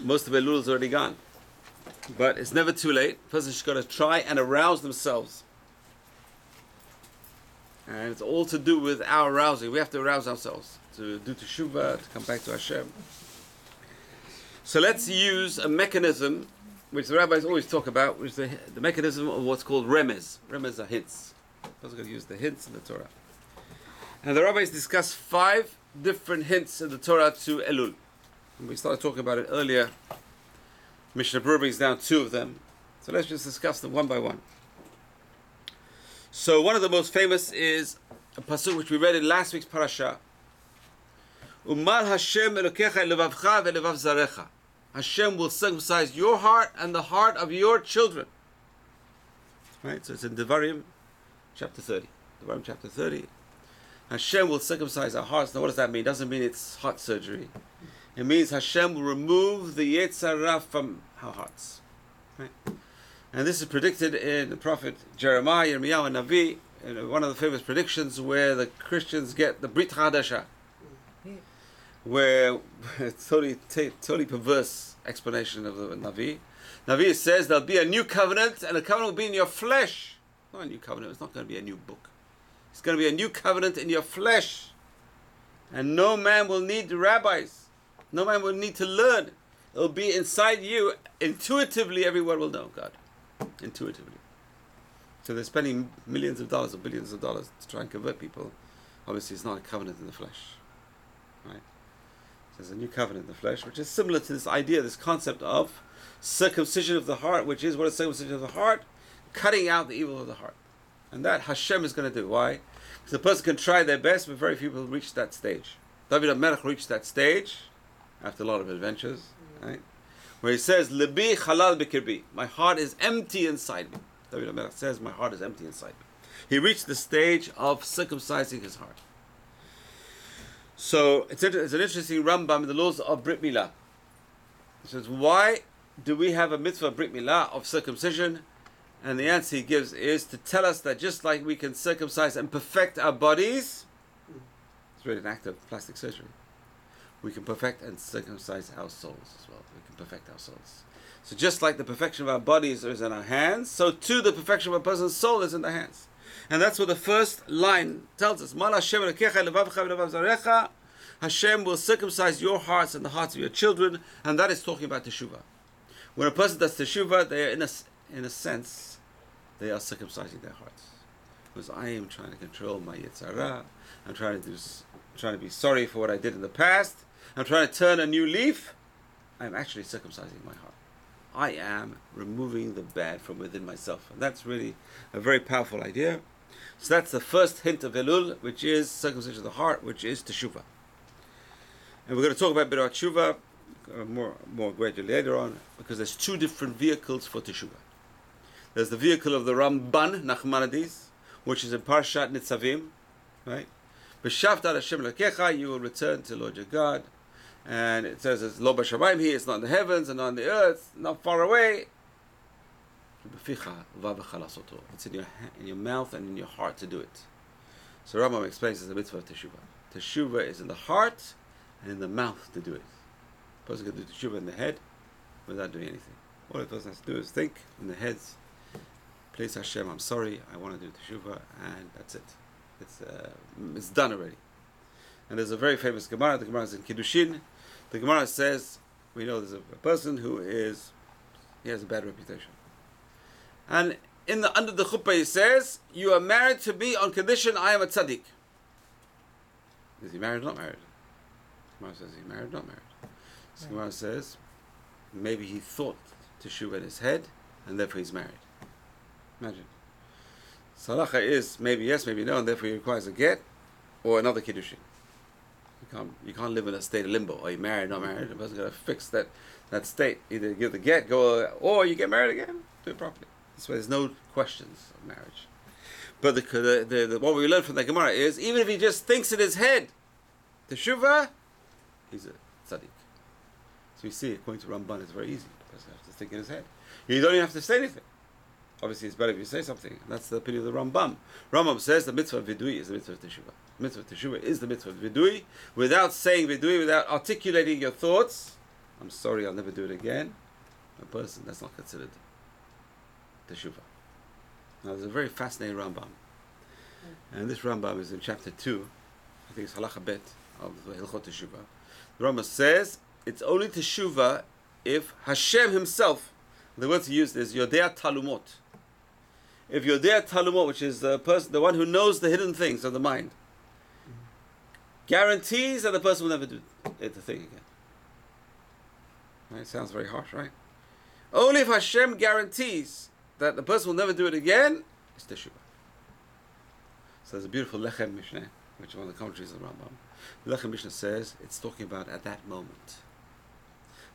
most of Elul is already gone. But it's never too late. Person has got to try and arouse themselves. And it's all to do with our arousing. We have to arouse ourselves to do teshuvah, to come back to Hashem. So let's use a mechanism which the rabbis always talk about, which is the, the mechanism of what's called remez. Remez are hints. Person going to use the hints in the Torah. And the rabbis discuss five different hints in the Torah to Elul. We started talking about it earlier. Mishnah Berurah brings down two of them. So let's just discuss them one by one. So one of the most famous is a pasuk which we read in last week's parasha. Umar Hashem zarecha. Hashem will circumcise your heart and the heart of your children. Right? So it's in Devarim chapter 30. Devarim chapter 30. Hashem will circumcise our hearts. Now what does that mean? It doesn't mean it's heart surgery. It means Hashem will remove the yetzer hara from our hearts. Right? And this is predicted in the prophet Jeremiah, Yirmiyahu, and Navi, one of the famous predictions where the Christians get the Brit Hadasha, where it's totally, t- totally perverse explanation of the Navi. Navi says there'll be a new covenant, and the covenant will be in your flesh. Not a new covenant, it's not going to be a new book. It's going to be a new covenant in your flesh. And no man will need rabbis. No man will need to learn. It'll be inside you. Intuitively, everyone will know God intuitively. So they're spending millions of dollars or billions of dollars to try and convert people. Obviously, it's not a covenant in the flesh, right? So there's a new covenant in the flesh, which is similar to this idea, this concept of circumcision of the heart, which is what is circumcision of the heart, cutting out the evil of the heart, and that Hashem is going to do. Why? Because the person can try their best, but very few people reach that stage. David Melech reached that stage after a lot of adventures, right? where he says, "Libi halal bikirbi." My heart is empty inside me. David says, "My heart is empty inside me." He reached the stage of circumcising his heart. So it's, it's an interesting Rambam in the laws of Brit Milah. He says, "Why do we have a mitzvah Brit Milah of circumcision?" And the answer he gives is to tell us that just like we can circumcise and perfect our bodies, it's really an act of plastic surgery. We can perfect and circumcise our souls as well. We can perfect our souls. So just like the perfection of our bodies is in our hands, so too the perfection of a person's soul is in the hands. And that's what the first line tells us. Hashem will circumcise your hearts and the hearts of your children, and that is talking about teshuvah. When a person does teshuvah, they are in a, in a sense, they are circumcising their hearts. Because I am trying to control my yetzer hara, I'm trying to do, trying to be sorry for what I did in the past, I'm trying to turn a new leaf, I'm actually circumcising my heart. I am removing the bad from within myself. And that's really a very powerful idea. So that's the first hint of Elul, which is circumcision of the heart, which is Teshuvah. And we're going to talk about Birat Teshuvah uh, more, more gradually later on, because there's two different vehicles for Teshuvah. There's the vehicle of the Ramban, Nachmanides, which is in Parshat Nitzavim, right? B'shavta Hashem Lakecha, you will return to Lord your God. And it says it's Lo B'Shamayim here, it's not in the heavens and not on the earth, not far away. It's in your, in your mouth and in your heart to do it. So Rambam explains it's the mitzvah of Teshuvah. Teshuvah is in the heart and in the mouth to do it. A person can do Teshuvah in the head without doing anything. All a person has to do is think in the head, please Hashem, I'm sorry, I want to do Teshuvah, and that's it. It's, uh, it's done already. And there's a very famous Gemara, the Gemara is in Kiddushin. The Gemara says, we know there's a, a person who is, he has a bad reputation. And in the under the chuppah he says, "You are married to me on condition I am a tzaddik." Is he married or not married? Gemara says he married or not married. So right. Gemara says maybe he thought teshuva in his head, and therefore he's married. Imagine. Halacha is maybe yes, maybe no, and therefore he requires a get or another kiddushin. You can't you can't live in a state of limbo. Are you married? Not married? The person's got to fix that that state. Either give the get, go, or you get married again. Do it properly. This way, there's no questions of marriage. But the, the, the, the, what we learn from the Gemara is even if he just thinks in his head, teshuva, he's a tzaddik. So you see, according to Ramban, it's very easy. The person has to think in his head. You don't even have to say anything. Obviously, it's better if you say something. That's the opinion of the Rambam. Rambam says the mitzvah of vidui is the mitzvah of teshuvah. mitzvah of teshuvah is the mitzvah of vidui. Without saying vidui, without articulating your thoughts, I'm sorry, I'll never do it again, a person that's not considered teshuvah. Now, there's a very fascinating Rambam, and this Rambam is in chapter two. I think it's halacha bet of the Hilchot Teshuvah. The Rambam says it's only teshuvah if Hashem Himself, the words he used is Yodea Talumot. If Yodea Talumot, which is the person, the one who knows the hidden things of the mind, guarantees that the person will never do it, the thing again. Right? Sounds very harsh, right? Only if Hashem guarantees that the person will never do it again, it's teshuvah. So there's a beautiful Lechem Mishneh, which is one of the commentaries of the Rambam. Lechem Mishneh says it's talking about at that moment.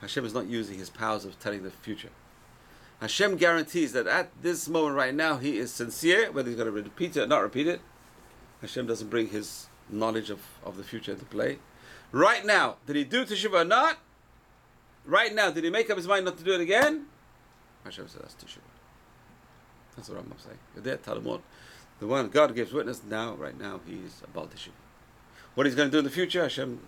Hashem is not using his powers of telling the future. Hashem guarantees that at this moment right now he is sincere, whether he's going to repeat it or not repeat it. Hashem doesn't bring his knowledge of, of the future into play. Right now, did he do teshuvah or not? Right now, did he make up his mind not to do it again? Hashem said that's teshuvah. That's what I'm saying. There, Talmud. The one God gives witness now, right now, he's about teshuvah. What he's going to do in the future, Hashem,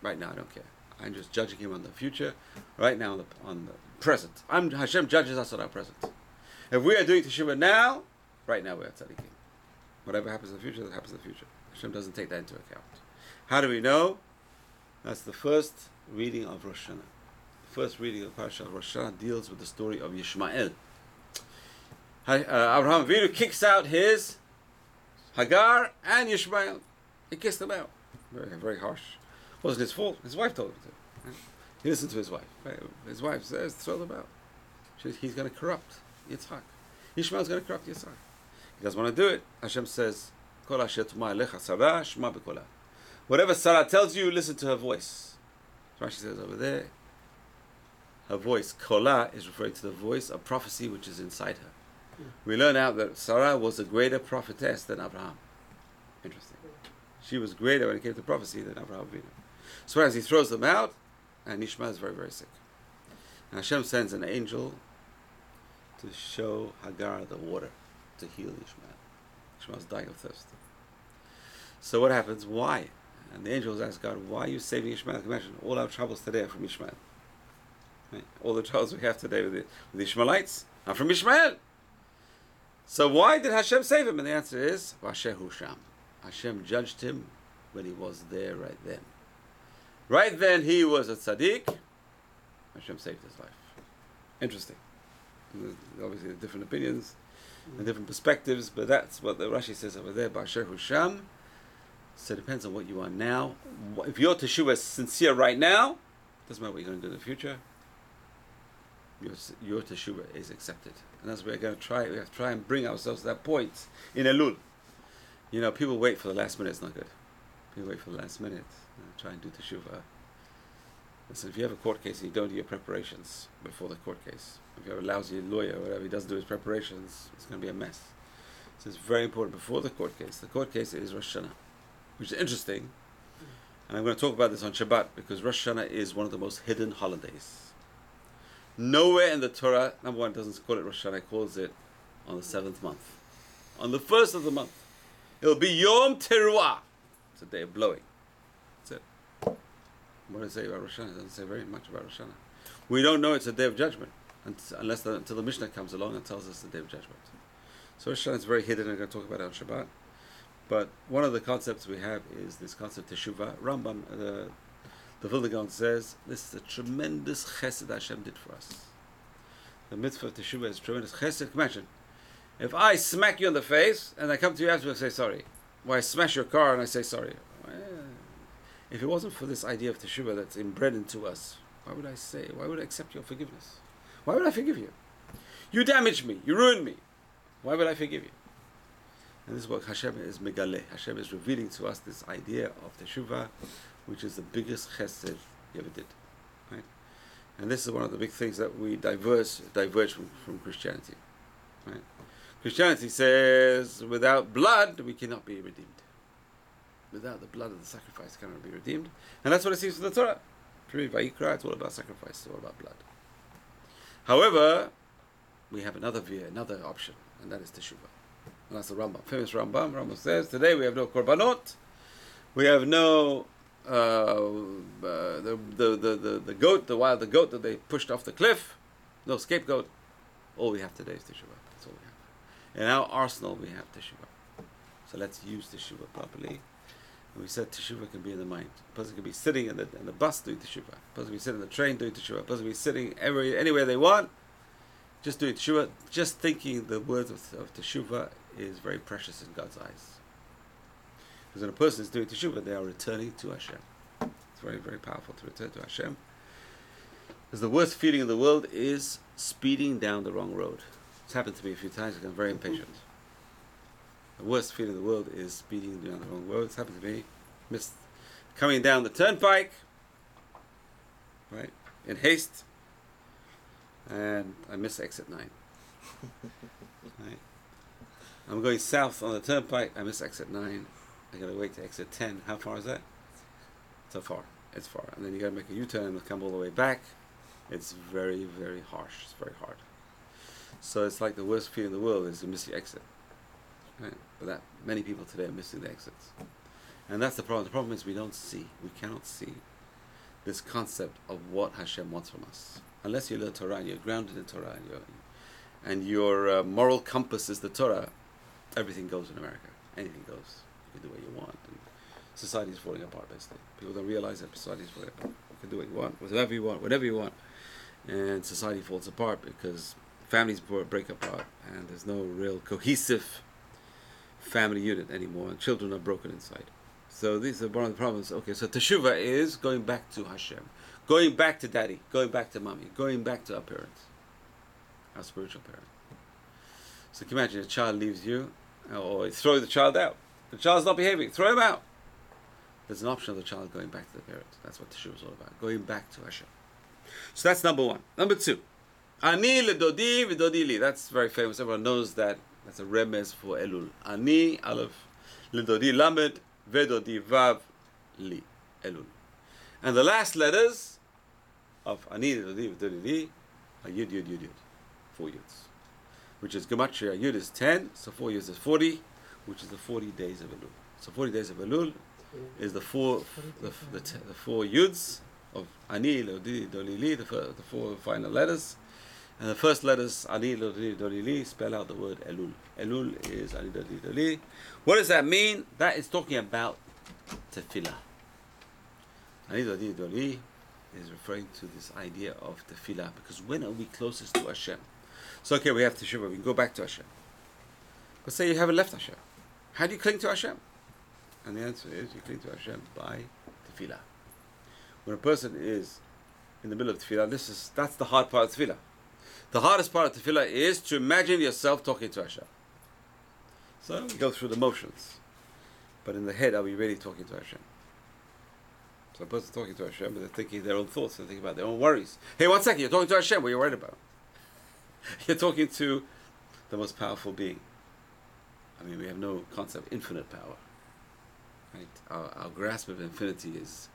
right now, I don't care. I'm just judging him on the future, right now on the, on the present. I'm, Hashem judges us on our present. If we are doing teshuvah now, right now we are tzaddikim. Whatever happens in the future, that happens in the future. Hashem doesn't take that into account. How do we know? That's the first reading of Rosh Hashanah. The first reading of Parashat Rosh Hashanah deals with the story of Yishmael. Uh, Abraham Avinu kicks out his Hagar and Yishmael. He kissed them out. Very, very harsh. Wasn't his fault. His wife told him to. He listened to his wife. His wife says, throw them out. He's going to corrupt Yitzhak. Ishmael's going to corrupt Yitzhak. He doesn't want to do it. Hashem says, Whatever Sarah tells you, listen to her voice. Rashi says over there, her voice, kola, is referring to the voice of prophecy which is inside her. Hmm. We learn out that Sarah was a greater prophetess than Abraham. Interesting. Hmm. She was greater when it came to prophecy than Abraham So as he throws them out, and Ishmael is very, very sick. And Hashem sends an angel to show Hagar the water to heal Ishmael. Ishmael's dying of thirst. So what happens? Why? And the angels ask God, why are you saving Ishmael? Imagine all our troubles today are from Ishmael. Right? All the troubles we have today with the, with the Ishmaelites are from Ishmael. So why did Hashem save him? And the answer is Vashehu Sham. Hashem judged him when he was there right then. Right then he was a tzaddik. Hashem saved his life. Interesting. Obviously, different opinions and different perspectives, but that's what the Rashi says over there. Basher Sham. So it depends on what you are now. If your teshuvah is sincere right now, doesn't matter what you're going to do in the future. Your, your teshuvah is accepted, and that's what we're going to try. We have to try and bring ourselves to that point in Elul. You know, people wait for the last minute. It's not good. People wait for the last minute. Uh, try and do teshuvah. Listen, if you have a court case and you don't do your preparations before the court case, if you have a lousy lawyer or whatever, he doesn't do his preparations, it's going to be a mess. So it's very important before the court case. The court case is Rosh Hashanah, which is interesting. And I'm going to talk about this on Shabbat because Rosh Hashanah is one of the most hidden holidays. Nowhere in the Torah, number one, doesn't call it Rosh Hashanah, it calls it on the seventh month. On the first of the month. It'll be Yom Teruah. It's a day of blowing. That's it. What does it say about Rosh Hashanah? It doesn't say very much about Rosh Hashanah. We don't know it's a day of judgment unless the, until the Mishnah comes along and tells us the day of judgment. So Rosh Hashanah is very hidden. I'm going to talk about it on Shabbat. But one of the concepts we have is this concept of Teshuvah. Rambam, uh, the, the Vilna says, this is a tremendous chesed Hashem did for us. The mitzvah of Teshuvah is tremendous chesed. Imagine, if I smack you in the face and I come to you after and say sorry, or I smash your car and I say sorry, if it wasn't for this idea of Teshuvah that's inbred into us, why would I say, why would I accept your forgiveness? Why would I forgive you? You damaged me, you ruined me. Why would I forgive you? And this is what Hashem is megaleh. Hashem is revealing to us this idea of teshuvah, which is the biggest chesed he ever did. Right? And this is one of the big things that we diverge, diverge from, from Christianity. Christianity says without blood we cannot be redeemed. Without the blood of the sacrifice cannot be redeemed. And that's what it seems in the Torah. Read Vayikra, it's all about sacrifice, it's all about blood. However, we have another view, another option, and that is teshuvah. And that's the Rambam, famous Rambam. Rambam says, today we have no korbanot, we have no uh, uh, the, the, the, the, the goat, the wild the goat that they pushed off the cliff. No scapegoat. All we have today is teshuvah. That's all we have. In our arsenal, we have teshuvah. So let's use teshuvah properly. And we said teshuvah can be in the mind. A person can be sitting in the, in the bus doing teshuvah. A person can be sitting in the train doing teshuvah. A person can be sitting every, anywhere they want, just doing teshuvah. Just thinking the words of, of teshuvah is very precious in God's eyes. Because when a person is doing teshuvah, they are returning to Hashem. It's very, very powerful to return to Hashem. Because the worst feeling in the world is speeding down the wrong road. It's happened to me a few times. I'm very impatient. The worst feeling in the world is speeding down the wrong road. It's happened to me. Missed coming down the turnpike, right, in haste, and I miss exit nine. right. I'm going south on the turnpike. I miss exit nine. I gotta wait to exit ten. How far is that? So far. It's far. And then you gotta make a U-turn and come all the way back. It's very, very harsh. It's very hard. So it's like the worst fear in the world is to miss the exit. Right? But that many people today are missing the exits. And that's the problem. The problem is we don't see. We cannot see this concept of what Hashem wants from us. Unless you learn Torah and you're grounded in Torah and, and your uh, moral compass is the Torah, everything goes in America. Anything goes. You can do what you want. And society is falling apart, basically. People don't realize that society is falling apart. You can do what you want, whatever you want, whatever you want. And society falls apart because families break apart and there's no real cohesive family unit anymore and children are broken inside. So these are one of the problems. Okay, so teshuva is going back to Hashem, going back to daddy, going back to mommy, going back to our parents, our spiritual parents. So can you imagine a child leaves you, or you throw the child out. The child's not behaving, throw him out. There's an option of the child going back to the parents. That's what teshuva is all about, going back to Hashem. So that's number one. Number two, ani ledodi v'dodi That's very famous. Everyone knows that. That's a remez for Elul. Ani aleph ledodi lamed vedodi vav li Elul. And the last letters of ani ledodi v'dodi li are yud yud yud yud, four yuds, which is gematria. Yud is ten, so four yuds is forty, which is the forty days of Elul. So forty days of Elul is the four the, the, the four yuds of Ani, Lodi, Dolili, the, the four final letters. And the first letters, Lodi, Dolili, spell out the word Elul. Elul is Lodi, Dolili. What does that mean? That is talking about tefillah. Lodi, Dolili is referring to this idea of tefillah because when are we closest to Hashem? So, okay, we have teshuvah, we can go back to Hashem. But say you haven't left Hashem. How do you cling to Hashem? And the answer is you cling to Hashem by tefillah. When a person is in the middle of tefillah, this is that's the hard part of tefillah. The hardest part of tefillah is to imagine yourself talking to Hashem. So we go through the motions. But in the head, are we really talking to Hashem? So a person talking to Hashem, but they're thinking their own thoughts, they're thinking about their own worries. Hey, one second, you're talking to Hashem, what are you worried about? You're talking to the most powerful being. I mean, we have no concept of infinite power. Right? Our, our grasp of infinity is,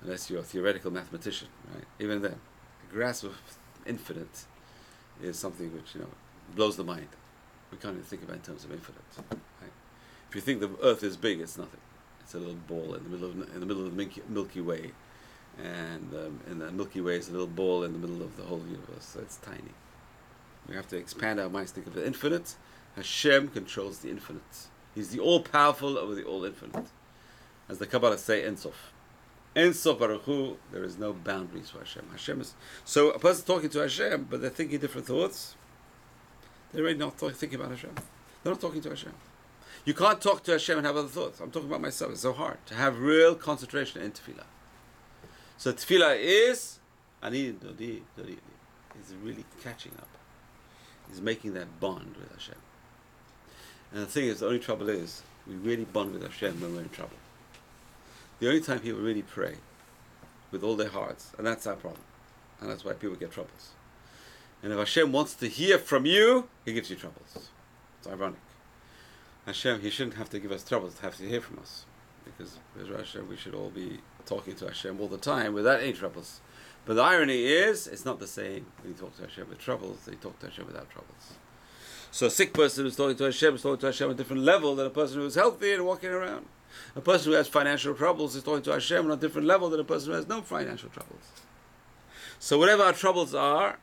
unless you're a theoretical mathematician, right? Even then, the grasp of infinite is something which you know blows the mind. We can't even think about in terms of infinite. Right? If you think the Earth is big, it's nothing. It's a little ball in the middle of in the middle of the Milky, Way, and um, in the Milky Way is a little ball in the middle of the whole universe. So it's tiny. We have to expand our minds, think of the infinite. Hashem controls the infinite. He's the all powerful over the all infinite. As the Kabbalah say, Ensof. Ein Sof Baruch Hu, there is no boundaries for Hashem. Hashem is so a person talking to Hashem, but they're thinking different thoughts. They're really not thinking about Hashem. They're not talking to Hashem. You can't talk to Hashem and have other thoughts. I'm talking about myself. It's so hard to have real concentration in tefillah. So tefillah is ani dodi is really catching up. He's making that bond with Hashem. And the thing is, the only trouble is we really bond with Hashem when we're in trouble. The only time people really pray with all their hearts, and that's our problem. And that's why people get troubles. And if Hashem wants to hear from you, He gives you troubles. It's ironic. Hashem, He shouldn't have to give us troubles to have to hear from us. Because Hashem, we should all be talking to Hashem all the time without any troubles. But the irony is, it's not the same when you talk to Hashem with troubles, they talk to Hashem without troubles. So a sick person who's talking to Hashem is talking to Hashem at a different level than a person who's healthy and walking around. A person who has financial troubles is talking to Hashem on a different level than a person who has no financial troubles. So whatever our troubles are,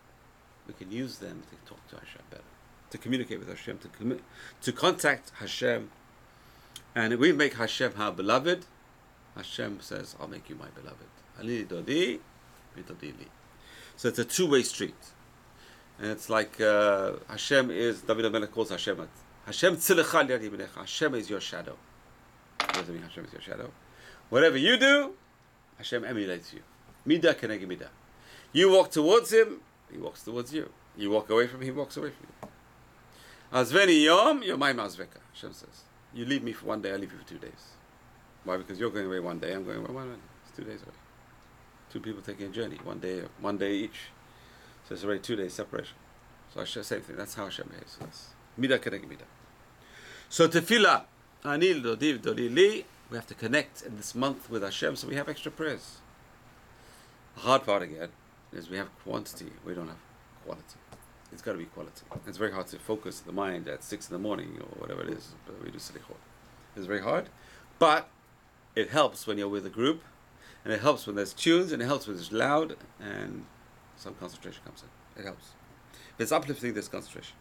we can use them to talk to Hashem better, to communicate with Hashem, to to contact Hashem. And if we make Hashem our beloved, Hashem says, I'll make you my beloved. So it's a two-way street. And it's like uh, Hashem is, David HaMelech calls Hashem, Hashem tzilechal yad yiminecha. Hashem is your shadow. What does it mean Hashem is your shadow? Whatever you do, Hashem emulates you. Midah kenegi. You walk towards him, he walks towards you. You walk away from him, he walks away from you. Azveni yom, you're my mazveka, Hashem says. You leave me for one day, I leave you for two days. Why? Because you're going away one day, I'm going away one day. It's two days away. Two people taking a journey, one day, one day each. So it's already two days separation. So Hashem, same thing. That's how Hashem. So that's midah kenegi midah. So tefillah, anil dodiv dodi li. We have to connect in this month with Hashem, so we have extra prayers. The hard part again is we have quantity. We don't have quality. It's got to be quality. It's very hard to focus the mind at six in the morning or whatever it is. But we do slichot. It's very hard, but it helps when you're with a group, and it helps when there's tunes, and it helps when it's loud, and some concentration comes in. It helps. It's uplifting, there's concentration.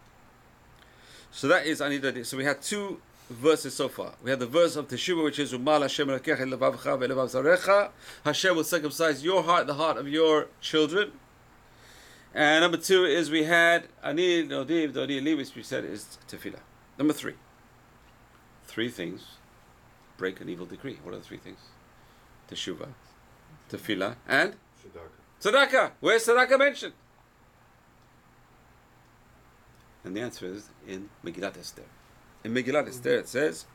So that is Anida. So we had two verses so far. We had the verse of Teshuvah, which is Umal Hashem Zarecha. Hashem will circumcise your heart, the heart of your children. And number two is we had Ani Nodiv Dodi which we said is Tefillah. Number three. Three things break an evil decree. What are the three things? Teshuvah, Tefillah, and Tzedakah. Tzedakah. Where's Tzedakah mentioned? And the answer is in Megillat Esther. In Megillat Esther it says,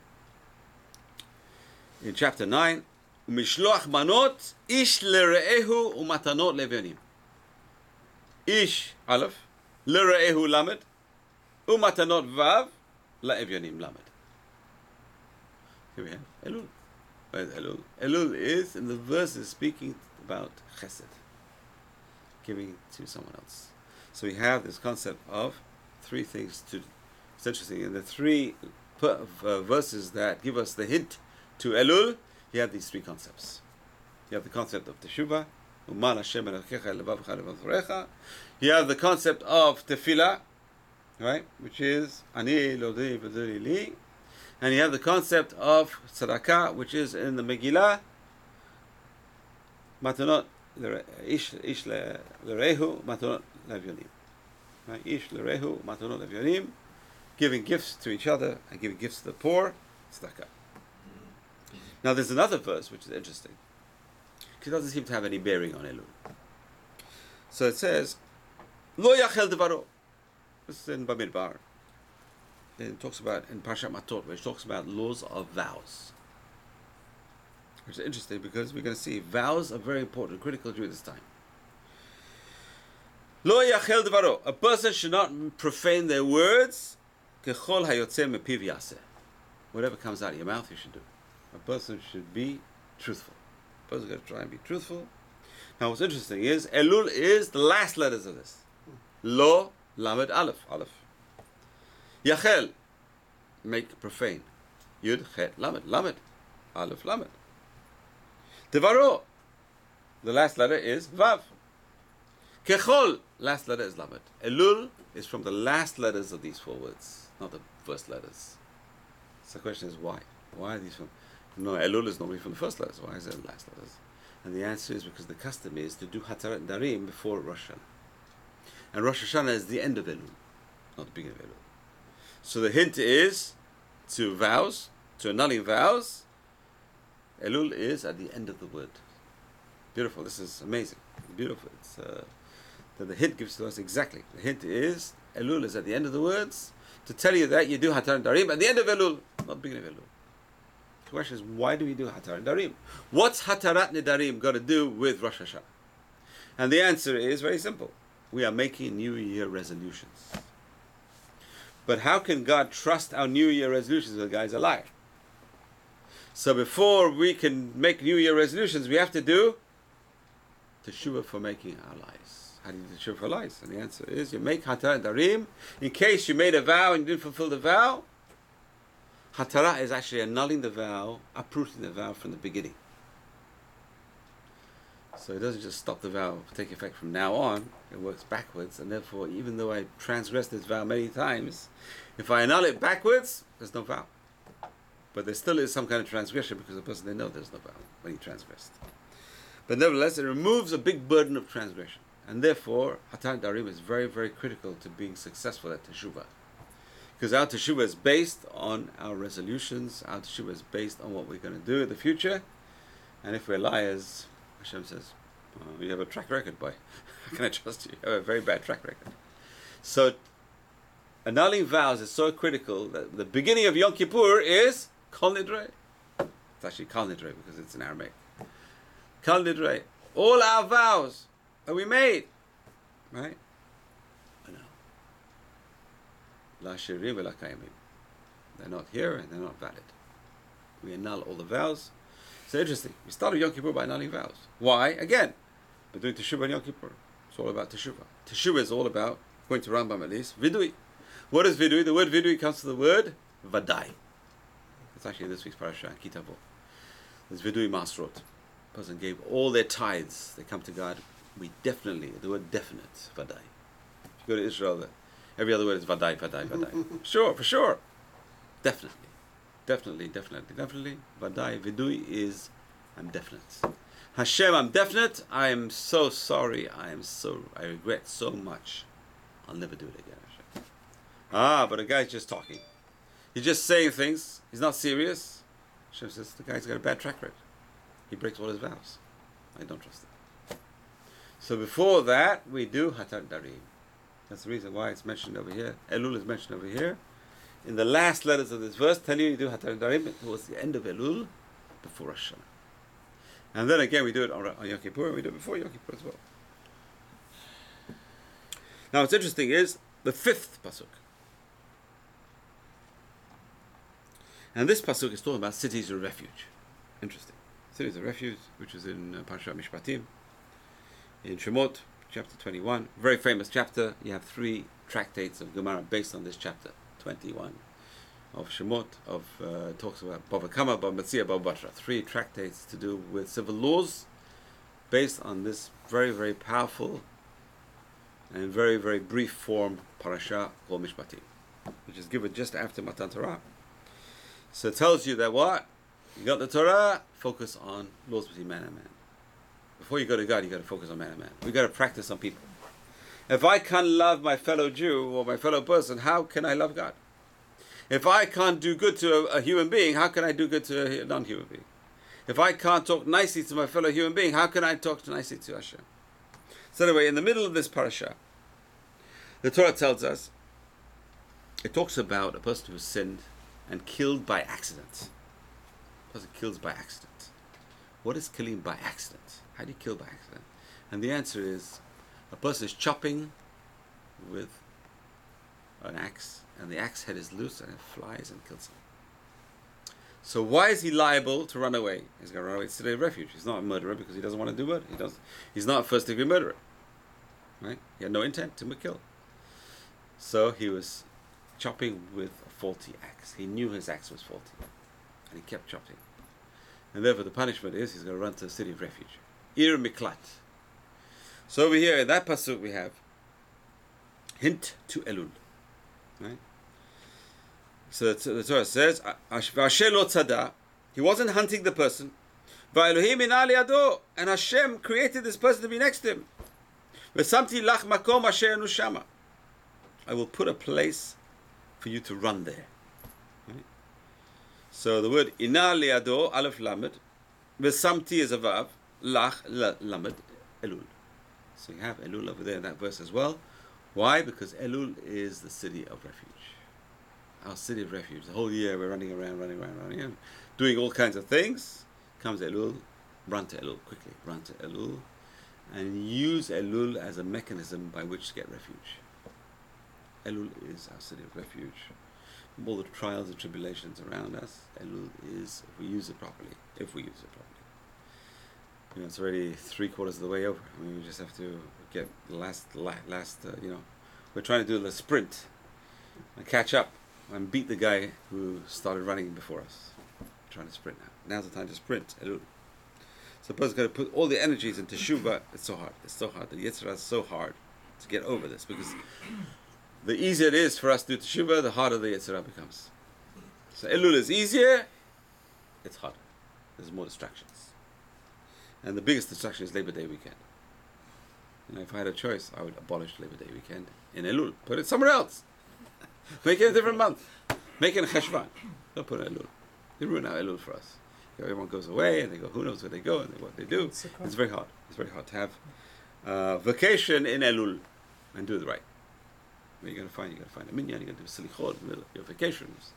in chapter 9, Umishloach manot ish lere'ehu umatanot levyonim. Ish, aleph, lere'ehu lamed, umatanot vav, la'evyonim lamed. Here we have Elul. Where's Elul? Elul is, in the verse, is speaking about chesed, giving to someone else. So we have this concept of three things to. It's interesting. In the three uh, verses that give us the hint to Elul, you have these three concepts. You have the concept of Teshuvah, Uman Hashem Levavrecha. You have the concept of Tefillah, right, which is Ani Lodi Li. And you have the concept of tzedakah, which is in the Megillah, matanot lerehu matanot levyonim. Right? Ish lerehu matanot levyonim, giving gifts to each other and giving gifts to the poor, tzedakah. Now there's another verse which is interesting. because It doesn't seem to have any bearing on Elul. So it says, Lo yachel devaro. This is in Bamidbar it talks about in Parshat Matot, which talks about laws of vows. Which is interesting because we're going to see vows are very important, critical during this time. Lo yachel devaro. A person should not profane their words. Kechol hayotze mepiv yaseh. Whatever comes out of your mouth, you should do. A person should be truthful. A person's got to try and be truthful. Now, what's interesting is Elul is the last letters of this. Lo, Lamed, Aleph, Aleph. Yachel, make profane. Yud, Chet, Lamed, Lamed, Aleph, Lamed. Devaro, the last letter is Vav. Kechol, last letter is Lamed. Elul is from the last letters of these four words, not the first letters. So the question is why? Why are these from? No, Elul is normally from the first letters. Why is it the last letters? And the answer is because the custom is to do Hatarat Nedarim before Rosh Hashanah. And Rosh Hashanah is the end of Elul, not the beginning of Elul. So the hint is to vows, to annulling vows. Elul is at the end of the word. Beautiful. This is amazing. Beautiful. It's, uh, the, the hint gives to us exactly. The hint is Elul is at the end of the words to tell you that you do Hatarat Nedarim at the end of Elul, not beginning of Elul. The question is, why do we do Hatarat Nedarim? What's Hatarat Nedarim got to do with Rosh Hashanah? And the answer is very simple. We are making New Year resolutions. But how can God trust our New Year resolutions when the guy's alive? So before we can make New Year resolutions, we have to do teshuvah for making our lives. how do you do for lies? And the answer is you make hatarat nedarim in case you made a vow and you didn't fulfill the vow. Hatara is actually annulling the vow, uprooting the vow from the beginning. So it doesn't just stop the vow take effect from now on, it works backwards, and therefore, even though I transgressed this vow many times, if I annul it backwards, there's no vow. But there still is some kind of transgression because the person they know there's no vow when he transgressed. But nevertheless, it removes a big burden of transgression. And therefore, Hatarat Nedarim is very, very critical to being successful at Teshuvah. Because our Teshuvah is based on our resolutions, our Teshuvah is based on what we're going to do in the future. And if we're liars, Hashem says, oh, you have a track record, boy. How can I trust you? You have a very bad track record. So, annulling vows is so critical that the beginning of Yom Kippur is Kol. It's actually Nidre because it's in Aramaic. Nidre. All our vows that we made. Right? I know. La Shirim They're not here and they're not valid. We annul all the vows. It's interesting. We started Yom Kippur by annulling vows. Why? Again, we're doing Teshuvah and Yom Kippur. It's all about Teshuvah. Teshuvah is all about, going to Rambam at least, Vidui. What is Vidui? The word Vidui comes from the word Vadai. It's actually this week's parasha, Ki Tavo. There's Vidui Masrot. Person gave all their tithes. They come to God. We definitely, the word definite, Vadai. If you go to Israel, every other word is Vadai, Vadai, Vadai. sure, for sure. Definitely. Definitely, definitely, definitely. Vadai, Vidui is, I'm definite. Hashem, I'm definite. I am so sorry. I am so, I regret so much. I'll never do it again, Hashem. Ah, but the guy's just talking. He's just saying things. He's not serious. Hashem says, the guy's got a bad track record. He breaks all his vows. I don't trust him. So before that, we do Hatarat Nedarim. That's the reason why it's mentioned over here. Elul is mentioned over here. In the last letters of this verse, tell you you do Hatarat Nedarim towards the end of Elul, before Rosh Hashanah. And then again, we do it on, Yom Kippur, and we do it before Yom Kippur as well. Now, what's interesting is the fifth pasuk. And this pasuk is talking about cities of refuge. Interesting. Cities of refuge, which is in uh, Parashat Mishpatim, in Shemot, chapter 21. Very famous chapter. You have three tractates of Gemara based on this chapter, 21 of Shemot, of uh, talks about Bava Kama, Bava Metzia, Bava Batra. Three tractates to do with civil laws based on this very, very powerful and very, very brief form parasha called Mishpatim, which is given just after Matan Torah. So it tells you that what? You got the Torah, focus on laws between man and man. Before you go to God, you got to focus on man and man. We got to practice on people. If I can't love my fellow Jew or my fellow person, how can I love God? If I can't do good to a, a human being, how can I do good to a non-human being? If I can't talk nicely to my fellow human being, how can I talk nicely to Hashem? So anyway, in the middle of this parasha, the Torah tells us, it talks about a person who sinned and killed by accident. Person kills by accident. What is killing by accident? How do you kill by accident? And the answer is, a person is chopping with an axe, and the axe head is loose, and it flies and kills him. So why is he liable to run away? He's going to run away to city of refuge. He's not a murderer because he doesn't want to do murder. He does. He's not a first degree murderer. Right? He had no intent to kill. So he was chopping with faulty axe. He knew his axe was faulty, and he kept chopping. And therefore, the punishment is he's going to run to the city of refuge, Ir Miklat. So over here in that pasuk we have hint to Elul, right? So the, Torah says. He wasn't hunting the person. And Hashem created this person to be next to him. I will put a place for you to run there. Right? So the word ina liado, aleph lamed, v'samti is a vav, lach lamed, elul. So you have elul over there in that verse as well. Why? Because elul is the city of refuge. Our city of refuge. The whole year we're running around, running around, running around, doing all kinds of things. Comes elul, run to elul quickly, run to elul, and use elul as a mechanism by which to get refuge. Elul is our city of refuge. All the trials and tribulations around us, Elul is, if we use it properly, if we use it properly. You know, it's already three quarters of the way over. I mean, we just have to get the last, la- last. Uh, you know, we're trying to do the sprint and catch up and beat the guy who started running before us. trying to sprint now. Now's the time to sprint. Elul. So, person's going to put all the energies into Shuba. It's so hard. It's so hard. The Yitzhak is so hard to get over this because the easier it is for us to do Teshuva, the harder the Yitzhak becomes. So, Elul is easier. It's harder. There's more distractions. And the biggest distraction is Labor Day weekend. You know, if I had a choice, I would abolish Labor Day weekend in Elul. Put it somewhere else. Make it a different month. Make it in Cheshvan. Don't put it in Elul. They ruin our Elul for us. You know, everyone goes away and they go, who knows where they go and what they do. It's very hard. It's very hard to have uh, vacation in Elul and do it right. Where are you going to find? You're going to find a minyan, you're going to do slichot vacations.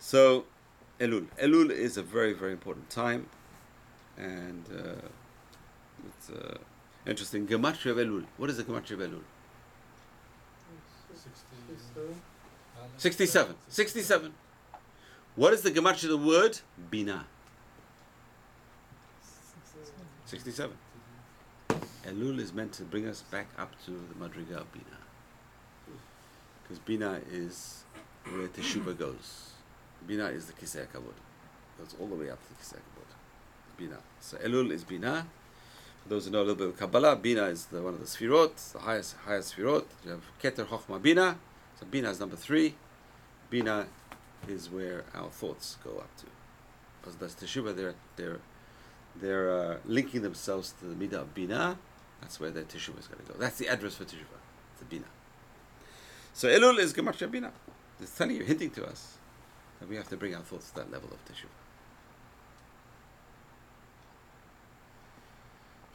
So, Elul. Elul is a very, very important time, and uh, it's uh, interesting. Gematria of Elul. What is the Gematria of Elul? 67. 67. What is the Gematria of the word? Bina. 67. Elul is meant to bring us back up to the Madriga of Bina. Because Bina is where Teshuvah goes. Bina is the Kisei Kavod. Goes all the way up to the Kisei Kavod. Bina. So Elul is Bina. For those who know a little bit of Kabbalah, Bina is the, one of the Sfirot, the highest highest Sfirot. You have Keter Chochma Bina. So Bina is number three. Bina is where our thoughts go up to. Because that's Teshuvah, they're, they're, they're uh, linking themselves to the Midah of Bina. That's where their Teshuvah is going to go. That's the address for Teshuvah. The Bina. So Elul is Gematria Bina. It's telling you, hinting to us that we have to bring our thoughts to that level of Teshuvah.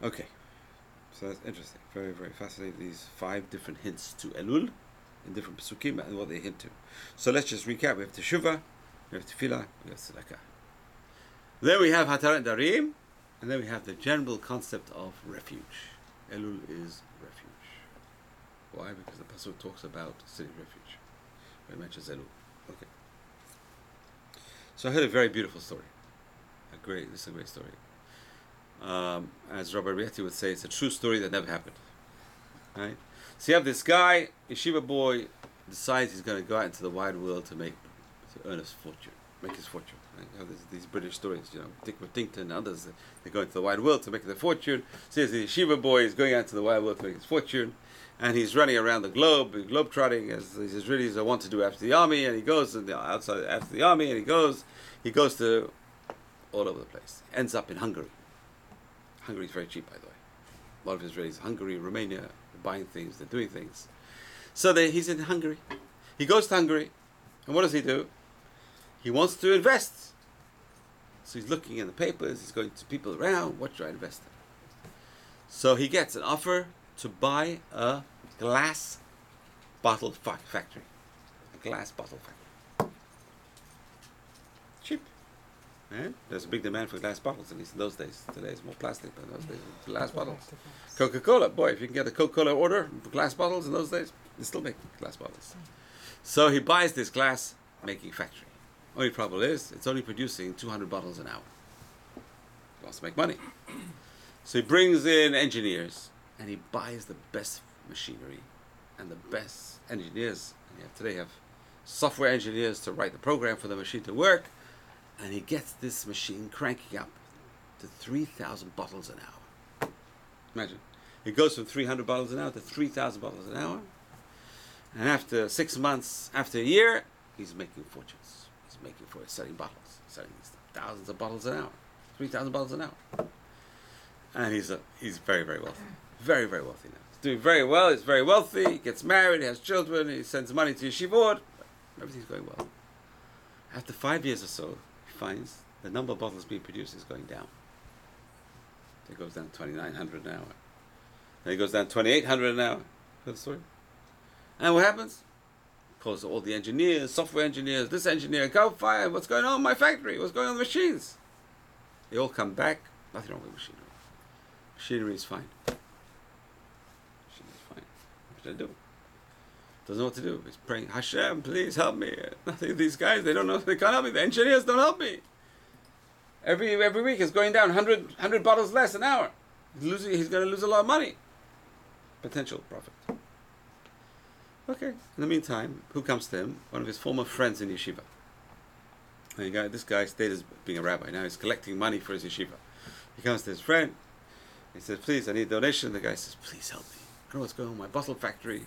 Okay. So that's interesting. Very, very fascinating. These five different hints to Elul in different psukim and what they hint to. So let's just recap. We have Teshuvah, we have Tefillah, we have Tzedakah. Then we have Hatarat Nedarim, and then we have the general concept of refuge. Elul is refuge. Why? Because the Pasuk talks about city refuge. It mentions Elul. Okay. So I heard a very beautiful story. A great, this is a great story. Um, as Robert Rietti would say, it's a true story that never happened. Right? So you have this guy, yeshiva boy, decides he's going to go out into the wide world to make, to earn his fortune, make his fortune. Right? You have these, British stories, you know, Dick Whittington and others, they go into the wide world to make their fortune. So the yeshiva boy is going out to the wide world to make his fortune, and he's running around the globe, globe trotting, as these Israelis want to do after the army, and he goes and outside after the army, and he goes, he goes to all over the place. Ends up in Hungary. Hungary is very cheap, by the way. A lot of Israelis, Hungary, Romania, they're buying things, they're doing things. So they, he's in Hungary. He goes to Hungary, and what does he do? He wants to invest. So he's looking in the papers, he's going to people around, what should I invest in? So he gets an offer to buy a glass bottle fa- factory. A glass bottle factory. Cheap. Right? There's a big demand for glass bottles, at least in those days. Today it's more plastic, but in those days it's glass bottles. Coca Cola, boy, if you can get a Coca Cola order for glass bottles in those days, they still make glass bottles. So he buys this glass making factory. Only problem is, it's only producing 200 bottles an hour. He wants to make money. So he brings in engineers and he buys the best machinery and the best engineers. And today you have software engineers to write the program for the machine to work. And he gets this machine cranking up to 3,000 bottles an hour. Imagine. It goes from 300 bottles an hour to 3,000 bottles an hour. And after six months, after a year, he's making fortunes. Making for selling bottles, selling thousands of bottles an hour, 3,000 bottles an hour. And he's, a, he's very, very wealthy. Very, very wealthy now. He's doing very well. He's very wealthy. He gets married. He has children. He sends money to yeshivot. Everything's going well. After five years or so, he finds the number of bottles being produced is going down. It goes down 2,900 an hour. Then it goes down 2,800 an hour. For the story. And what happens? Calls all the engineers, software engineers, this engineer, go fire, what's going on in my factory? What's going on with the machines? They all come back, nothing wrong with machinery. Machinery is fine. Machinery is fine. What should I do? Doesn't know what to do. He's praying, Hashem, please help me. Nothing these guys, they don't know, they can't help me. The engineers don't help me. Every every week it's going down 100, 100 bottles less an hour. He's losing. He's going to lose a lot of money. Potential profit. Okay. In the meantime, who comes to him? One of his former friends in yeshiva. And this guy stayed as being a rabbi. Now he's collecting money for his yeshiva. He comes to his friend. He says, "Please, I need a donation." The guy says, "Please help me. I know what's going on. My bottle factory.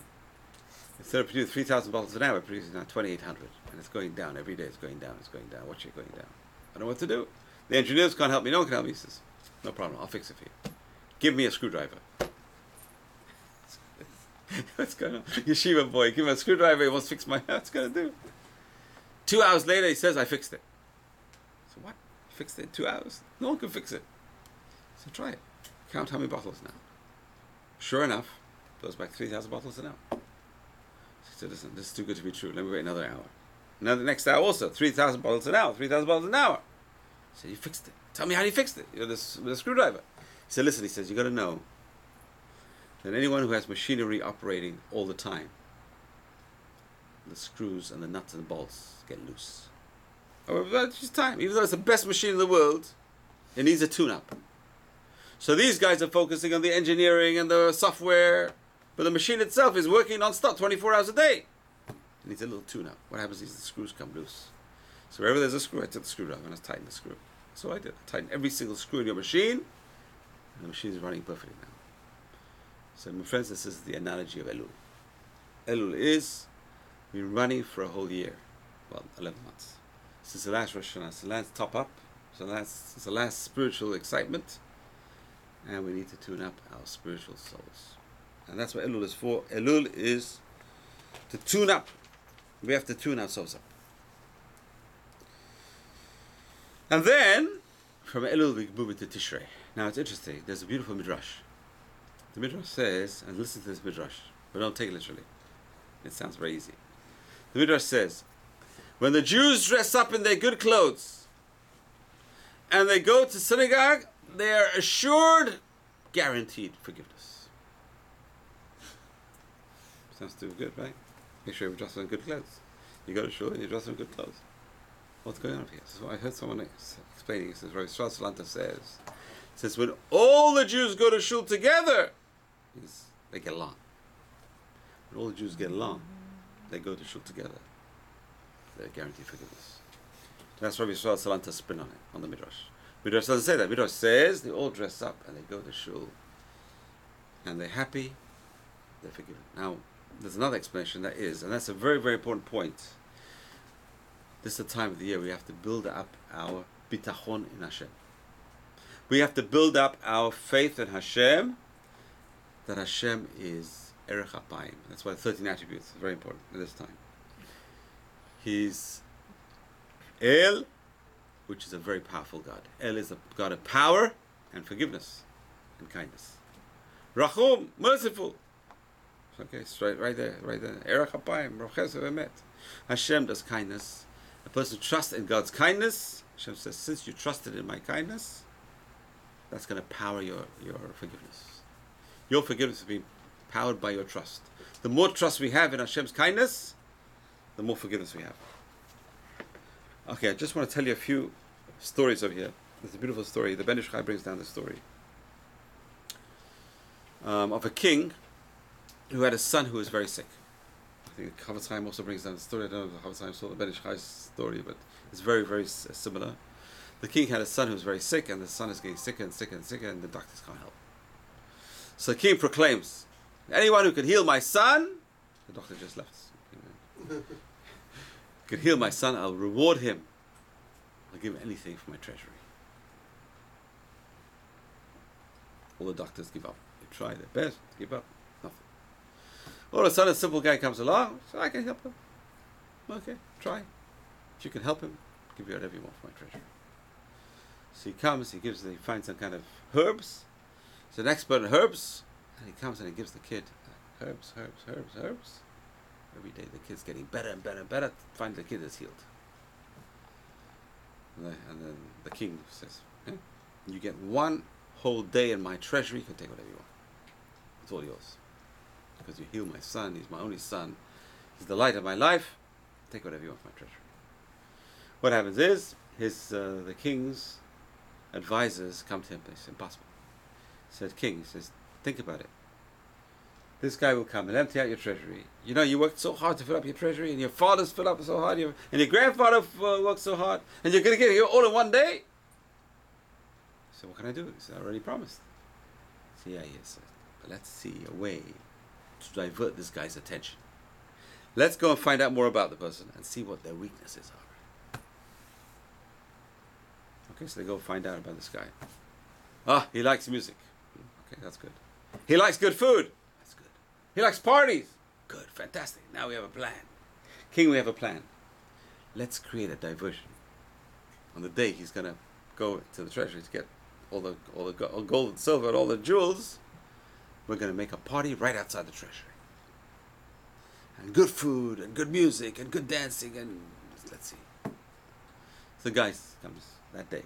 Instead of producing three thousand bottles an hour, we're producing now twenty eight hundred, and it's going down every day. It's going down. It's going down. Watch it going down. I don't know what to do. The engineers can't help me. No one can help me." He says, "No problem. I'll fix it for you. Give me a screwdriver." What's going on? Yeshiva boy, give him a screwdriver. He wants to fix my. What's going to do? Two hours later, he says, "I fixed it." So what? You fixed it in two hours? No one can fix it. So try it. Count how many bottles now. Sure enough, goes back three thousand bottles an hour. So "Listen, this is too good to be true. Let me wait another hour." Now the next hour also three thousand bottles an hour. Three thousand bottles an hour. So you fixed it. Tell me how you fixed it. You're this with a screwdriver. He said, "Listen," he says, "You got to know." That anyone who has machinery operating all the time, the screws and the nuts and the bolts get loose. However, that's just time. Even though it's the best machine in the world, it needs a tune-up. So these guys are focusing on the engineering and the software, but the machine itself is working non-stop, 24 hours a day. It needs a little tune-up. What happens is the screws come loose. So wherever there's a screw, I take the screwdriver and I tighten the screw. So I did. I tightened every single screw in your machine, and the machine is running perfectly now. So, my friends, this is the analogy of Elul. Elul is we're running for a whole year, well, 11 months. Since the last Rosh Hashanah, it's the last top up, so that's it's the last spiritual excitement, and we need to tune up our spiritual souls. And that's what Elul is for. Elul is to tune up. We have to tune ourselves up. And then, from Elul, we move into Tishrei. Now, it's interesting. There's a beautiful midrash the Midrash says, and listen to this Midrash, but don't take it literally. It sounds very easy. The Midrash says, when the Jews dress up in their good clothes and they go to synagogue, they are assured, guaranteed forgiveness. Sounds too good, right? Make sure you dress in good clothes. You go to shul and you dress in good clothes. What's going on here? So I heard someone explaining. It says, Rabbi Salanter says, says when all the Jews go to shul together, is they get along. When all the Jews get along, they go to shul together. They're guaranteed forgiveness. That's Rabbi Yisrael Salanter's spin on it, on the Midrash. Midrash doesn't say that. Midrash says they all dress up and they go to shul and they're happy, they're forgiven. Now, there's another explanation that is, and that's a very, very important point. This is the time of the year we have to build up our bitachon in Hashem. We have to build up our faith in Hashem that Hashem is Erech Apayim. That's why 13 attributes very important at this time. He's El, which is a very powerful God. El is a God of power and forgiveness and kindness. Rachum, merciful. Okay, straight right there, right there. Erech Apayim, Emet. Hashem does kindness. A person trusts in God's kindness, Hashem says, since you trusted in my kindness, that's going to power your, your forgiveness. Your forgiveness will be powered by your trust. The more trust we have in Hashem's kindness, the more forgiveness we have. Okay, I just want to tell you a few stories over here. There's a beautiful story. The Ben Ish Chai brings down the story um, of a king who had a son who was very sick. I think Chofetz Chaim also brings down the story. I don't know if Chofetz Chaim saw the Ben story, but it's very, very similar. The king had a son who was very sick, and the son is getting sicker and sicker and sicker, and the doctors can't help. So king proclaims, anyone who can heal my son, the doctor just left. can heal my son, I'll reward him. I'll give him anything for my treasury. All the doctors give up. They try their best, give up, nothing. All of a sudden, a simple guy comes along, so I can help him. Okay, try. If you can help him, I'll give you whatever you want for my treasury. So he comes, he gives, he finds some kind of herbs, He's an expert herbs, and he comes and he gives the kid herbs, herbs, herbs, herbs. Every day the kid's getting better and better and better. Finally, the kid is healed. And, then the king says? You get one whole day in my treasury, you can take whatever you want. It's all yours. Because you heal my son, he's my only son. He's the light of my life. Take whatever you want from my treasury. What happens is, his uh, the king's advisors come to him. It's impossible. He said, King, he says, think about it. This guy will come and empty out your treasury. You know, you worked so hard to fill up your treasury, and your father's filled up so hard, and your grandfather uh, worked so hard, and you're going to get it all in one day? So what can I do? He said, I already promised. He said, yeah, yes, but let's see a way to divert this guy's attention. Let's go and find out more about the person and see what their weaknesses are. Okay, so they go find out about this guy. Ah, he likes music. Okay, that's good. He likes good food. That's good. He likes parties. Good, fantastic. Now we have a plan. King, we have a plan. Let's create a diversion. On the day he's going to go to the treasury to get all the all the gold and silver and all the jewels, we're going to make a party right outside the treasury. And good food and good music and good dancing and let's see. So the guy comes that day.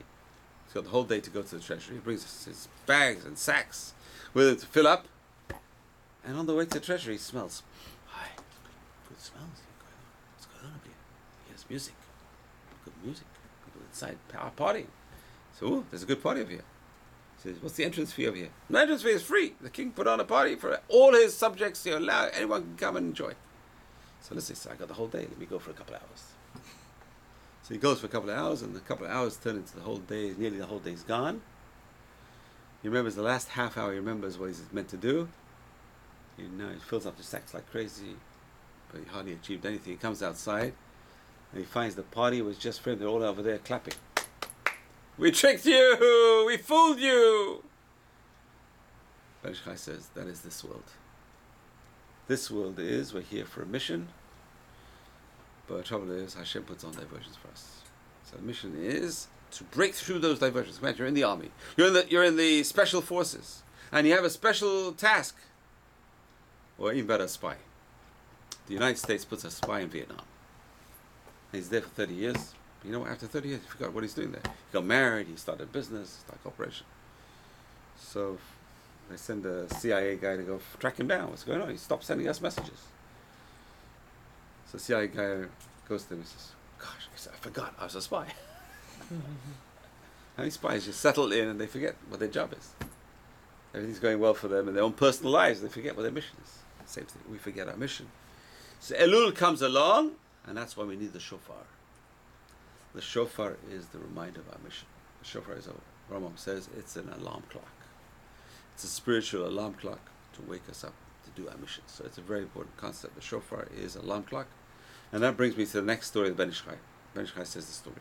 He's got the whole day to go to the treasury. He brings his bags and sacks with it to fill up. And on the way to the treasury, he smells. Hi, good smells. What's going on up here? He hears music. Good music. People inside party. So, ooh, there's a good party over here says, What's the entrance fee over here? The entrance fee is free. The king put on a party for all his subjects to allow anyone can come and enjoy. So let's say, so I got the whole day, let me go for a couple of hours. So he goes for a couple of hours, and the couple of hours turn into the whole day, nearly the whole day's gone. He remembers the last half hour, he remembers what he's meant to do. You know, he fills up the sacks like crazy, but he hardly achieved anything. He comes outside, and he finds the party was just for him. They're all over there clapping. We tricked you! We fooled you! Ben says, that is this world. This world is, we're here for a mission, but the trouble is, Hashem puts on diversions for us. So the mission is to break through those diversions. Imagine you're in the army, you're in the, you're in the special forces, and you have a special task, or even better, a spy. The United States puts a spy in Vietnam. He's there for 30 years you know, after 30 years, he forgot what he's doing there. He got married, he started a business, started a corporation. So they send the CIA guy to go track him down. What's going on? He stopped sending us messages. So CIA guy goes to him and says, Gosh, I forgot I was a spy. How many spies just settle in and they forget what their job is? Everything's going well for them in their own personal lives. They forget what their mission is. Same thing. We forget our mission. So Elul comes along, and that's why we need the shofar. The shofar is the reminder of our mission. The shofar is, a, Rambam says, it's an alarm clock. It's a spiritual alarm clock to wake us up to do our mission. So it's a very important concept. The shofar is alarm clock. And that brings me to the next story of Ben Ish Chai. Ben Ish Chai says the story.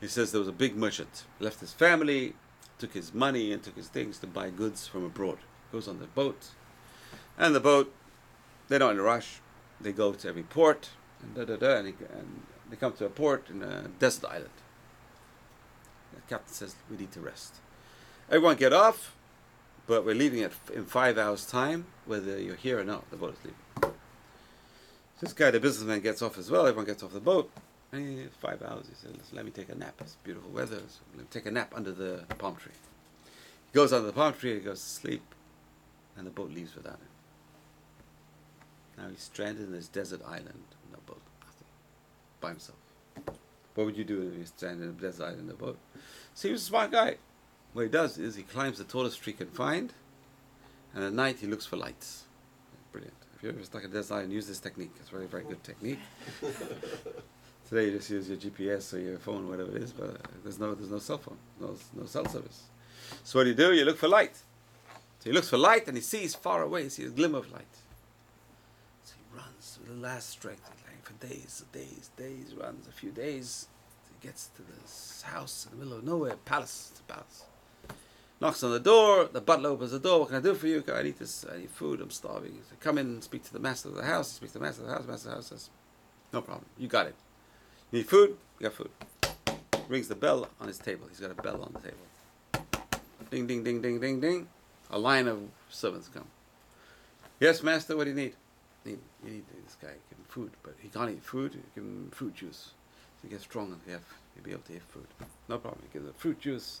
He says there was a big merchant, left his family, took his money and took his things to buy goods from abroad. Goes on the boat, and the boat, they're not in a rush. They go to every port, and da da da, and, he, and they come to a port in a desert island. The captain says, We need to rest. Everyone get off, but we're leaving it in five hours' time, whether you're here or not. The boat is leaving. This guy, the businessman, gets off as well. Everyone gets off the boat. He, five hours, he says, Let me take a nap. It's beautiful weather. So let me take a nap under the palm tree. He goes under the palm tree, he goes to sleep, and the boat leaves without him. Now he's stranded in this desert island no boat, nothing, by himself. What would you do if you're stranded in a desert island no boat? So he was a smart guy. What he does is he climbs the tallest tree he can find, and at night he looks for lights. Brilliant. If you're ever stuck in a desert island, use this technique. It's a very, very good technique. Today you just use your GPS or your phone, whatever it is, but there's no, there's no cell phone, no, no cell service. So what do you do? You look for light. So he looks for light and he sees far away, he sees a glimmer of light. So he runs with the last strength for days, days, days, runs a few days. He gets to this house in the middle of nowhere, palace, it's a palace. Knocks on the door, the butler opens the door, what can I do for you? I need this, I need food, I'm starving. Come in and speak to the master of the house. He speaks to the master of the house, master of the house says, No problem, you got it. Need food? You got food. Rings the bell on his table. He's got a bell on the table. Ding, ding, ding, ding, ding, ding. A line of servants come. Yes, master, what do you need? Need, you need this guy Give him food, but he can't eat food. Give him fruit juice. So he gets strong and he he'll be able to eat food. No problem. You give him fruit juice.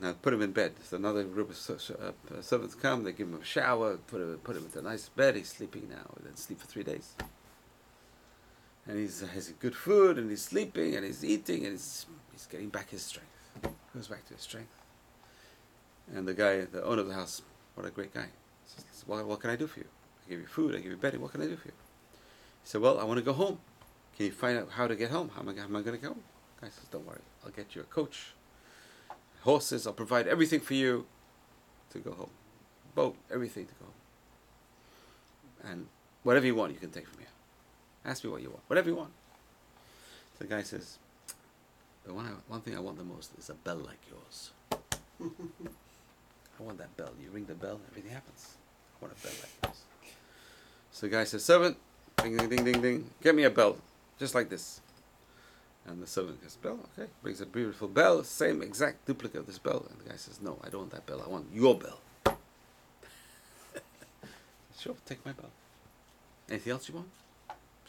Now put him in bed. So another group of uh, servants come. They give him a shower. Put him put him into a nice bed. He's sleeping now. Then sleep for three days. And he's has good food and he's sleeping and he's eating and he's he's getting back his strength. Goes back to his strength. And the guy, the owner of the house, what a great guy. Says, well, what can I do for you? I give you food, I give you bedding, what can I do for you? He said, well, I want to go home. Can you find out how to get home? How am I, am I going to go home? The guy says, don't worry, I'll get you a coach, horses, I'll provide everything for you to go home. Boat, everything to go home. And whatever you want, you can take from here. Ask me what you want, whatever you want. So the guy says, the one, I, one thing I want the most is a bell like yours. I want that bell. You ring the bell, everything happens. I want a bell like yours. So the guy says, servant, ding, ding, ding, ding, ding, get me a bell, just like this. And the servant gets bell, okay, brings a beautiful bell, same exact duplicate of this bell. And the guy says, no, I don't want that bell, I want your bell. sure, take my bell. Anything else you want?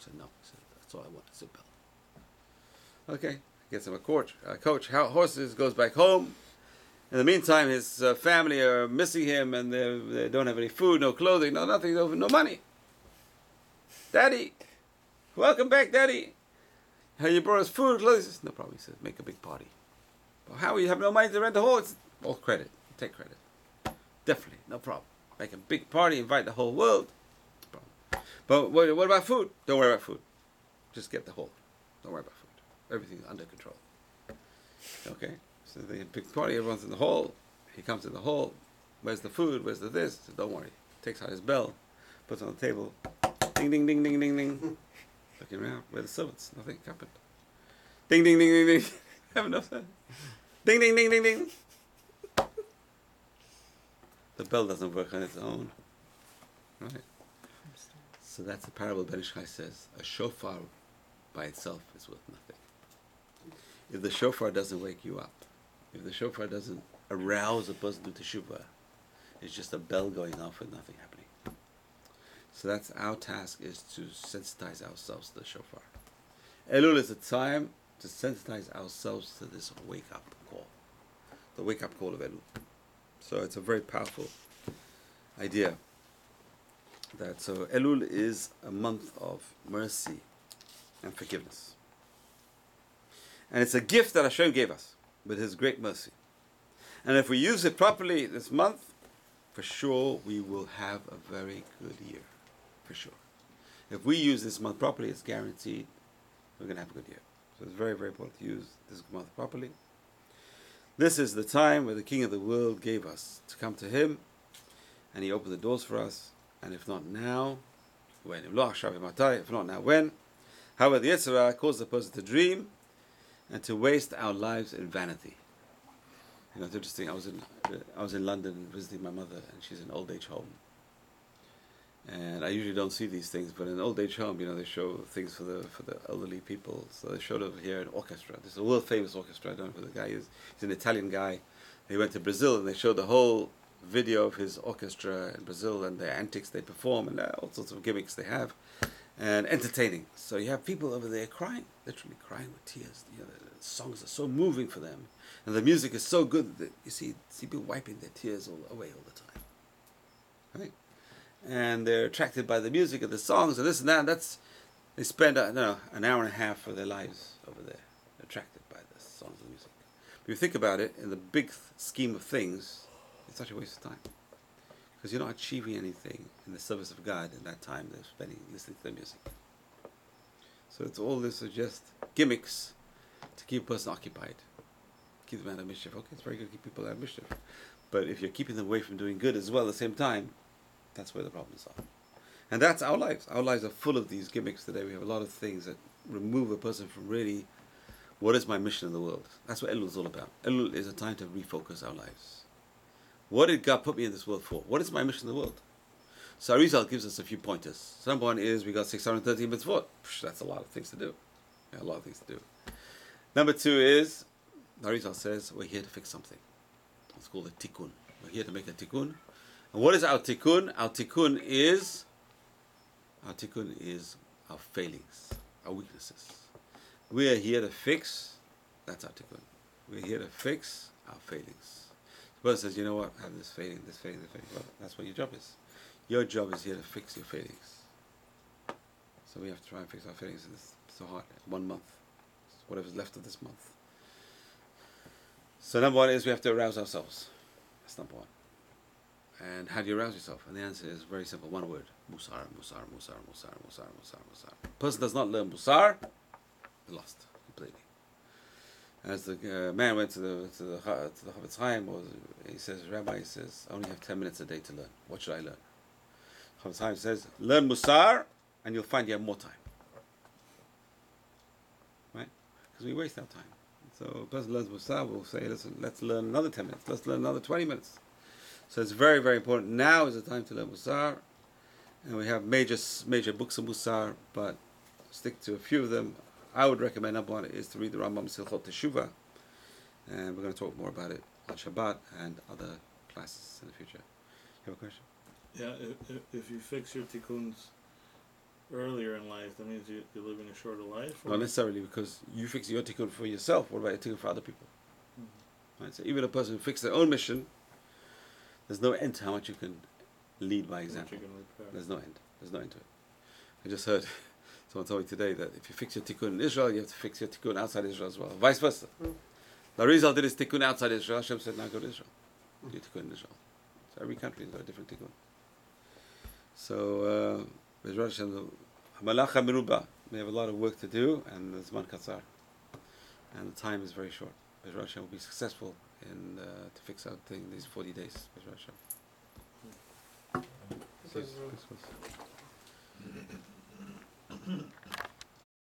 I said, no. Said, that's all I want, it's a. Okay, gets him a coach. Coach, how horses, goes back home. In the meantime, his uh, family are missing him and they, don't have any food, no clothing, no nothing, no, no money. Daddy, welcome back, Daddy. How you brought us food, clothes? No problem. He says, make a big party. Well, how you have no money to rent the horse? All credit. Take credit. Definitely, no problem. Make a big party, invite the whole world. But what, what about food? Don't worry about food. Just get the whole. Don't worry about food. Everything's under control. Okay? So they big party, everyone's in the hall. He comes in the hall. Where's the food? Where's the this? So don't worry. Takes out his bell, puts on the table. Ding, ding, ding, ding, ding, ding. Looking around. Where the servants? Nothing happened. Ding, ding, ding, ding, ding. Have enough there. Ding, ding, ding, ding, ding. The bell doesn't work on its own. Right? So that's the parable Ben Ish Chai says. A shofar by itself is worth nothing. If the shofar doesn't wake you up, if the shofar doesn't arouse a person to teshuvah, it's just a bell going off with nothing happening. So that's our task is to sensitize ourselves to the shofar. Elul is a time to sensitize ourselves to this wake up call, the wake up call of Elul. So it's a very powerful idea. That so Elul is a month of mercy and forgiveness, and it's a gift that Hashem gave us with His great mercy. And if we use it properly this month, for sure we will have a very good year for sure. If we use this month properly, it's guaranteed we're going to have a good year. So it's very, very important to use this month properly. This is the time where the King of the world gave us to come to Him, and He opened the doors for us. And if not now, when? If not now, when? However, the yetzer hara causes the person to dream and to waste our lives in vanity. You know, it's interesting. I was in I was in London visiting my mother, and she's in an old age home. And I usually don't see these things, but in an old age home, you know, they show things for the for the elderly people. So they showed over here an orchestra. This is a world famous orchestra. I don't know who the guy is. He's an Italian guy. He went to Brazil and they showed the whole video of his orchestra in Brazil and the antics they perform and uh, all sorts of gimmicks they have, and entertaining. So you have people over there crying, literally crying with tears. You know, the songs are so moving for them, and the music is so good that you see see people wiping their tears all away all the time. Right and they're attracted by the music of the songs and this and that. And that's they spend uh, I don't an hour and a half of their lives over there, attracted by the songs and music. If you think about it, in the big scheme of things, such a waste of time because you're not achieving anything in the service of God in that time they're spending listening to the music. So it's all this are just gimmicks to keep a person occupied, keep them out of mischief. Okay, it's very good to keep people out of mischief, but if you're keeping them away from doing good as well at the same time, that's where the problems are. And that's our lives. Our lives are full of these gimmicks today. We have a lot of things that remove a person from really what is my mission in the world. That's what Elul is all about. Elul is a time to refocus our lives. What did God put me in this world for? What is my mission in the world? So Arizal gives us a few pointers. Number one is we got 613 mitzvot. Psh, that's a lot of things to do. Yeah, a lot of things to do. Number two is, Arizal says, we're here to fix something. It's called a tikkun. We're here to make a tikkun. And what is our tikkun? Our tikkun is our tikkun is our failings, our weaknesses. We are here to fix. That's our tikkun. We're here to fix our failings. Person says, "You know what? I have this failing, this failing, this failing." Well, that's what your job is. Your job is here to fix your failings. So we have to try and fix our failings. It's so hard. One month, whatever's left of this month. So number one is we have to arouse ourselves. That's number one. And how do you arouse yourself? And the answer is very simple. One word. Musar, musar, musar, musar, musar, musar, musar. Person does not learn musar, lost. As the uh, man went to the to the to the Chofetz Chaim, he says, Rabbi, he says, I only have ten minutes a day to learn. What should I learn? Chofetz Chaim says, learn musar, and you'll find you have more time. Right? Because we waste our time. So a person learns musar, will say, listen, let's learn another ten minutes. Let's learn another twenty minutes. So it's very, very important. Now is the time to learn musar, and we have major major books of musar, but stick to a few of them. I would recommend number one is to read the Rambam Hilchot Teshuvah, and we're going to talk more about it on Shabbat and other classes in the future. You have a question? Yeah, if, if, you fix your tikkuns earlier in life, that means you, you're living a shorter life? or- Not necessarily because you fix your tikkun for yourself. What about your tikkun for other people? Mhm. Right. So even a person who fixes their own mission, there's no end to how much you can lead by example. you can repair. There's no end. There's no end to it. I just heard someone told me today that if you fix your tikkun in Israel, you have to fix your tikkun outside Israel as well. Vice versa. Mm. The result did his tikkun outside Israel. Hashem said, now go to Israel. Do your tikkun in Israel. So every country has got a different tikkun. So, uh, Hashem, the Hamalacha Meruba. We have a lot of work to do, and there's man katzar. And the time is very short. Bezrat Hashem will be successful in uh, to fix out thing these 40 days. Bezrat Hashem. This is, uh, yes.